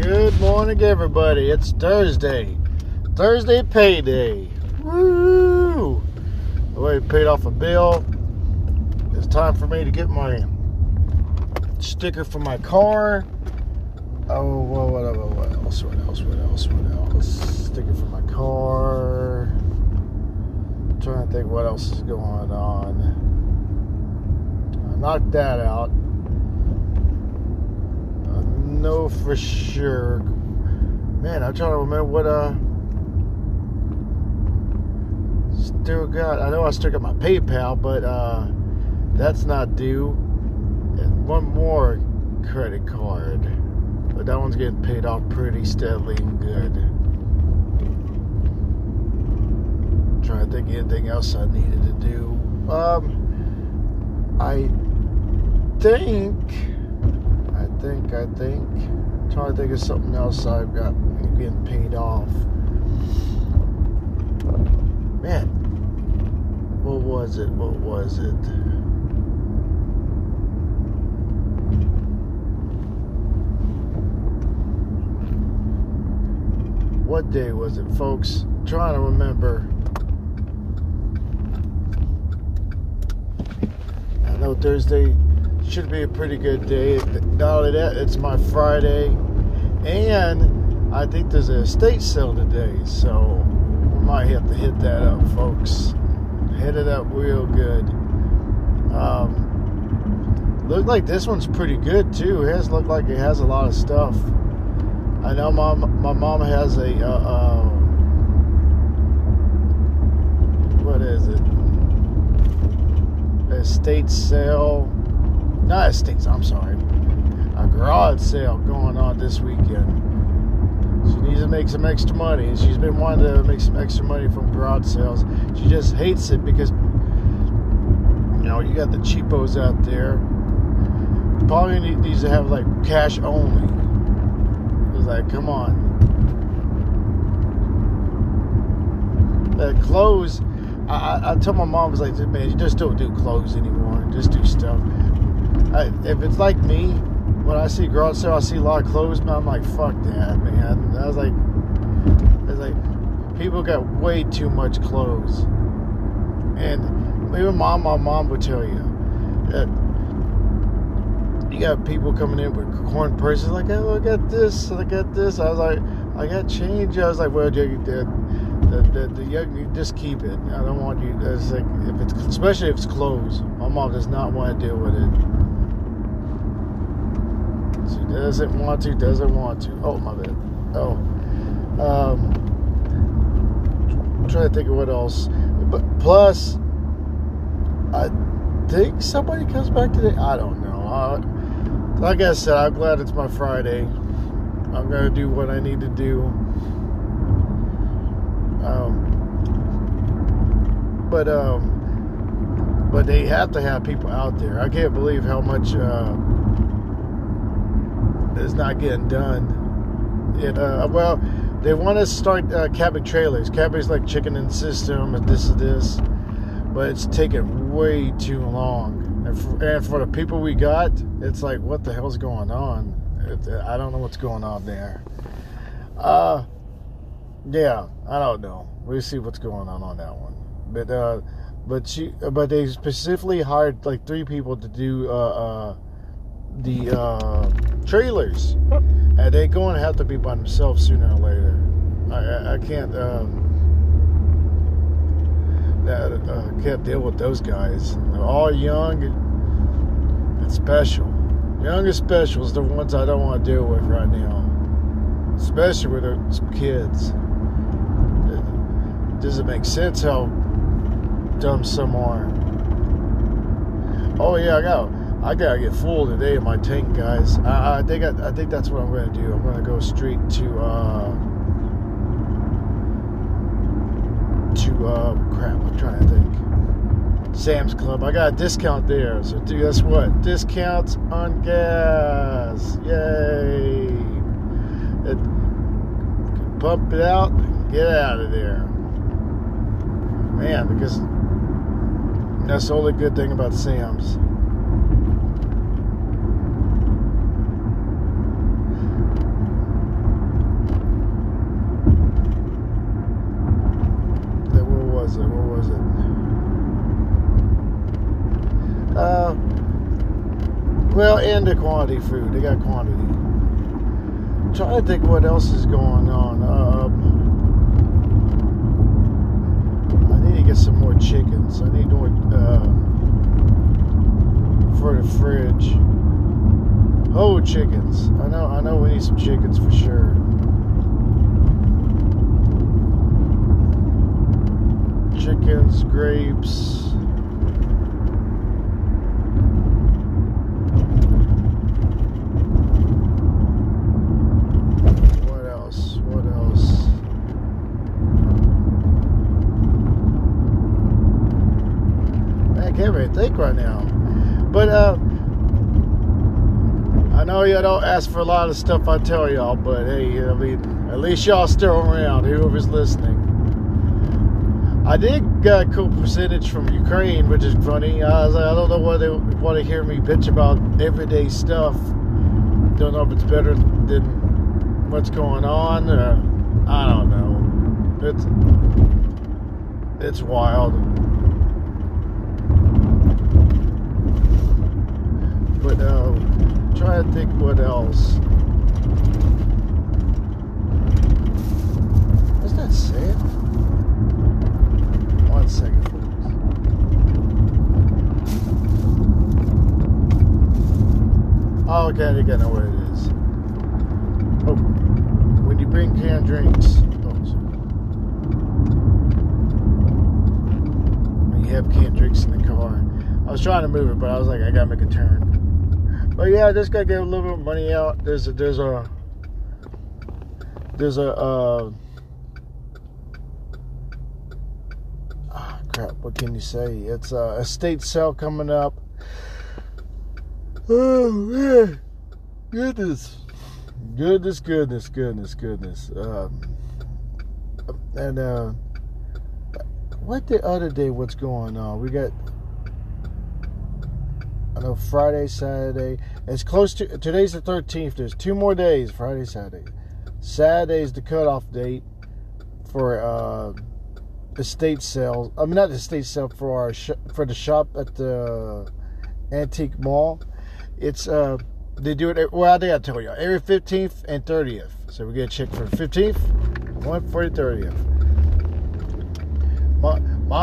Good morning, everybody. It's Thursday. Thursday payday. Woo! I paid off a bill. It's time for me to get my sticker for my car. Oh, what, what, what, what else? What else? What else? What else? Sticker for my car. I'm trying to think what else is going on. I knocked that out. Know for sure. Man, I'm trying to remember what uh still got. I know I still got my PayPal, but uh that's not due. And one more credit card, but that one's getting paid off pretty steadily and good. trying to think of anything else I needed to do. Um, I think, think, I think. trying to think of something else I've got getting paid off. Man, what was it? What was it? What day was it, folks? trying to remember. I know Thursday should be a pretty good day. Not only that, it's my Friday, and I think there's a estate sale today, so we might have to hit that up, folks. Hit it up real good. Um, look like this one's pretty good too. It has looked like it has a lot of stuff. I know my my mom has a uh, uh, what is it? Estate sale. Not estates. I'm sorry. A garage sale going on this weekend. She needs to make some extra money, she's been wanting to make some extra money from garage sales. She just hates it because you know you got the cheapos out there. Probably needs to have like cash only. It's like, come on. The clothes, I, I, I told my mom, I was like, man, you just don't do clothes anymore. Just do stuff. I, if it's like me, when I see garage sale, I see a lot of clothes, man, I'm like, fuck that, man. I was like, I was like, people got way too much clothes. And even mom, my mom would tell you that you got people coming in with corn purses like, oh, I got this, I got this. I was like, I got change. I was like, well, you did. The, the, the young, you just keep it. I don't want you. It's like if it's especially if it's clothes. My mom does not want to deal with it. She doesn't want to. Doesn't want to. Oh my bad. Oh, um, I'm trying to think of what else. But plus, I think somebody comes back today. I don't know. I, like I said, I'm glad it's my Friday. I'm gonna do what I need to do. Um, but um, but they have to have people out there. I can't believe how much uh, is not getting done. It uh, well, they want to start uh, trailers. Cabin's like chicken and system, and this is this, but it's taking way too long. And for, and for the people we got, it's like, what the hell's going on? It, I don't know what's going on there. Uh, yeah, I don't know. We'll see what's going on on that one. But uh, but she, but they specifically hired like three people to do uh, uh the uh trailers, and they're going to have to be by themselves sooner or later. I I, can't um. That uh, can't deal with those guys. They're all young and special. Young and special is the ones I don't want to deal with right now. Especially with the kids. It doesn't make sense how dumb some are. Oh yeah, I got I gotta get full today in my tank, guys. I, I think I, I think that's what I'm gonna do. I'm gonna go straight to uh to uh crap. I'm trying to think. Sam's Club. I got a discount there. So guess what? Discounts on gas. Yay! It, pump it out. Get out of there, man. Because that's the only good thing about Sam's. Well, and the quantity food. They got quantity. I'm trying to think what else is going on. Um, I need to get some more chickens. I need more uh, for the fridge. Oh, chickens! I know. I know we need some chickens for sure. Chickens, grapes. What else? What else? I can't really think right now. But uh, I know y'all don't ask for a lot of stuff I tell y'all, but hey, I mean, at least y'all still around, whoever's listening. I did get a cool percentage from Ukraine, which is funny. I was like, I don't know why they want to hear me bitch about everyday stuff. Don't know if it's better than what's going on. Or, I don't know. It's it's wild. But uh, try to think what else. What's that saying? One second, please. Oh, okay, I think I know where it is. Oh, when you bring canned drinks. Oh. You have canned drinks in the car. I was trying to move it, but I was like, I gotta make a turn. But yeah, I just gotta get a little bit of money out. There's a there's a there's a uh ah, crap, what can you say? It's a estate sale coming up. Oh man. Goodness. Goodness, goodness, goodness, goodness. Um and uh what the other day what's going on? We got I know Friday, Saturday. It's close to today's the 13th. There's two more days, Friday, Saturday. Saturday's the cutoff date for uh, estate sales. I mean, not the estate sale for our sh- for the shop at the antique mall. It's uh they do it. Well, I think I you every 15th and 30th. So we get a check for the 15th, one for the 30th. My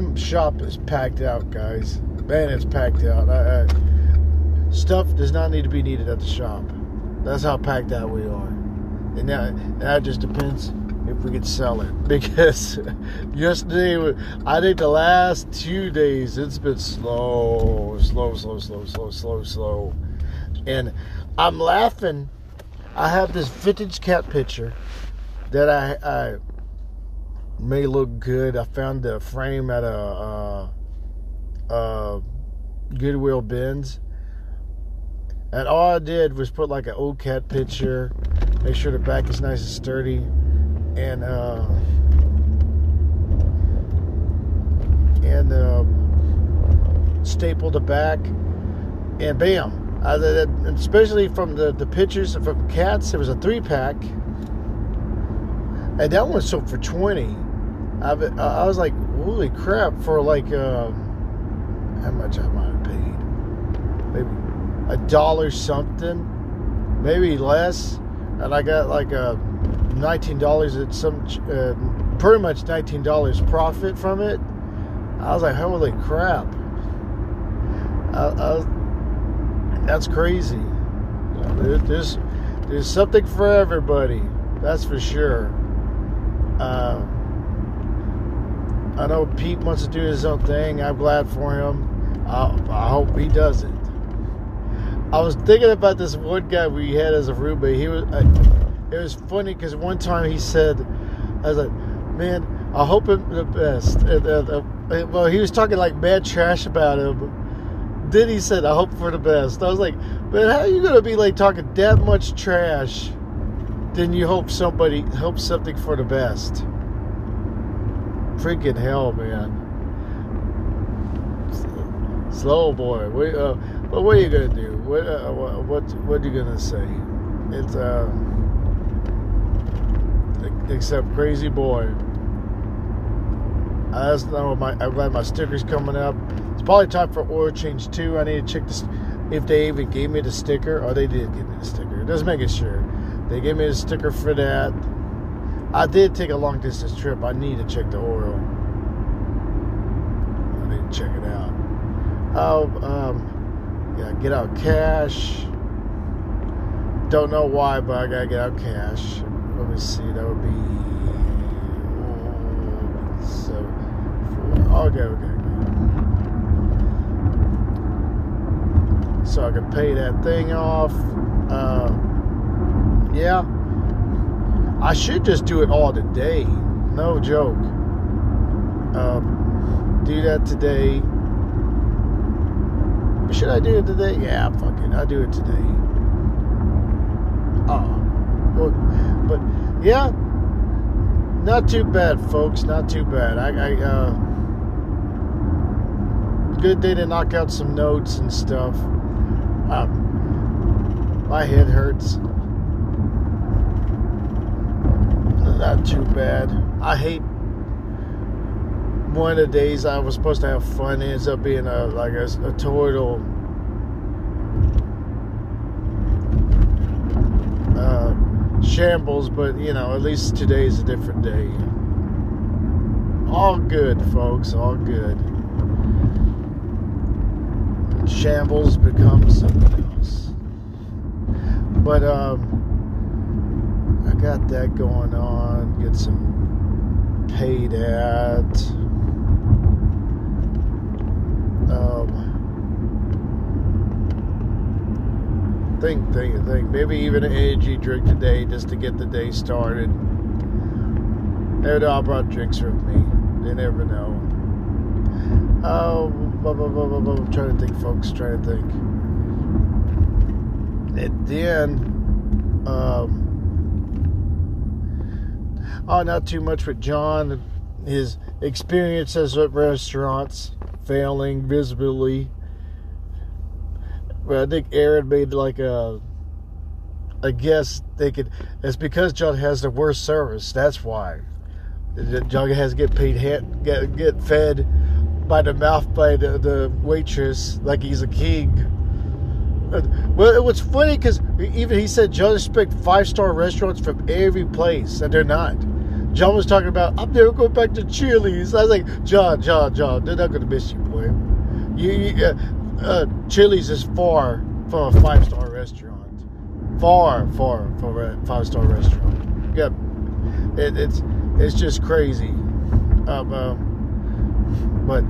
my shop is packed out, guys. Man, it's packed out. I, I, stuff does not need to be needed at the shop. That's how packed out we are. And now, now it just depends if we can sell it. Because yesterday, I think the last two days, it's been slow, slow, slow, slow, slow, slow, slow. And I'm laughing. I have this vintage cat picture that I, I may look good. I found the frame at a, uh, uh, Goodwill bins and all I did was put like an old cat picture, make sure the back is nice and sturdy, and uh, and um, staple the back, and bam! I, especially from the the pictures from cats, it was a three pack, and that one sold for twenty. I, I was like, holy crap! For like, uh, how much I might have paid? Maybe a dollar something, maybe less, and I got like a nineteen dollars at some, uh, pretty much nineteen dollars profit from it. I was like, holy crap! I, I, that's crazy. There's there's something for everybody. That's for sure. Uh, I know Pete wants to do his own thing. I'm glad for him. I, I hope he does it. I was thinking about this one guy we had as a roommate. He was, uh, it was funny because one time he said, "I was like, man, I hope him the best." And, uh, uh, well, he was talking like mad trash about him. Then he said, "I hope for the best." I was like, "Man, how are you gonna be like talking that much trash?" Then you hope somebody hope something for the best. Freaking hell, man. Slow boy. We, uh, but what are you gonna do? What uh, what what are you gonna say? It's uh, except crazy boy. I just know my I'm glad my sticker's coming up. It's probably time for oil change too. I need to check this. if they even gave me the sticker, or they did give me the sticker. Just making sure they gave me the sticker for that. I did take a long distance trip. I need to check the oil. I need to check it out. Oh, um, yeah, get out cash. Don't know why, but I gotta get out cash. Let me see. That would be oh, so. Four. Okay, okay, okay. So I can pay that thing off. Uh, yeah. I should just do it all today. No joke. Um, do that today. Should I do it today? Yeah, fuck it. I'll do it today. Oh. Well, but, yeah. Not too bad, folks. Not too bad. I, I uh, good day to knock out some notes and stuff. Um, my head hurts. Not too bad. I hate one of the days I was supposed to have fun ends up being a like a, a total uh, shambles. But you know, at least today's a different day. All good, folks. All good. Shambles becomes something else. But um I got that going on. Get some paid at. Um, think, think, think. Maybe even an energy drink today just to get the day started. Maybe I brought drinks with me. You never know. Blah, blah, blah, blah, blah. I'm trying to think, folks. Trying to think. And then, um, oh, not too much with John. His experiences at restaurants failing visibly. But I think Aaron made like a. I guess they could. It's because John has the worst service. That's why. John has to get paid, get get fed by the mouth by the, the waitress like he's a king. Well, it was funny because even he said John expect five star restaurants from every place, and they're not. John was talking about, I'm never going back to Chili's. I was like, John, John, John, they're not going to miss you, boy. You, you uh, uh, Chili's is far from a five star restaurant. Far, far from a five star restaurant. Yep, it, it's it's just crazy. Um, um, but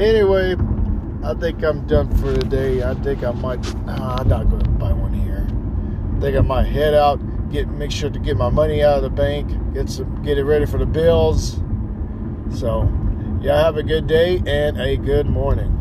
anyway, I think I'm done for today. I think I might. Nah, I'm not going to buy one here. I think I might head out get make sure to get my money out of the bank, get some get it ready for the bills. So, y'all have a good day and a good morning.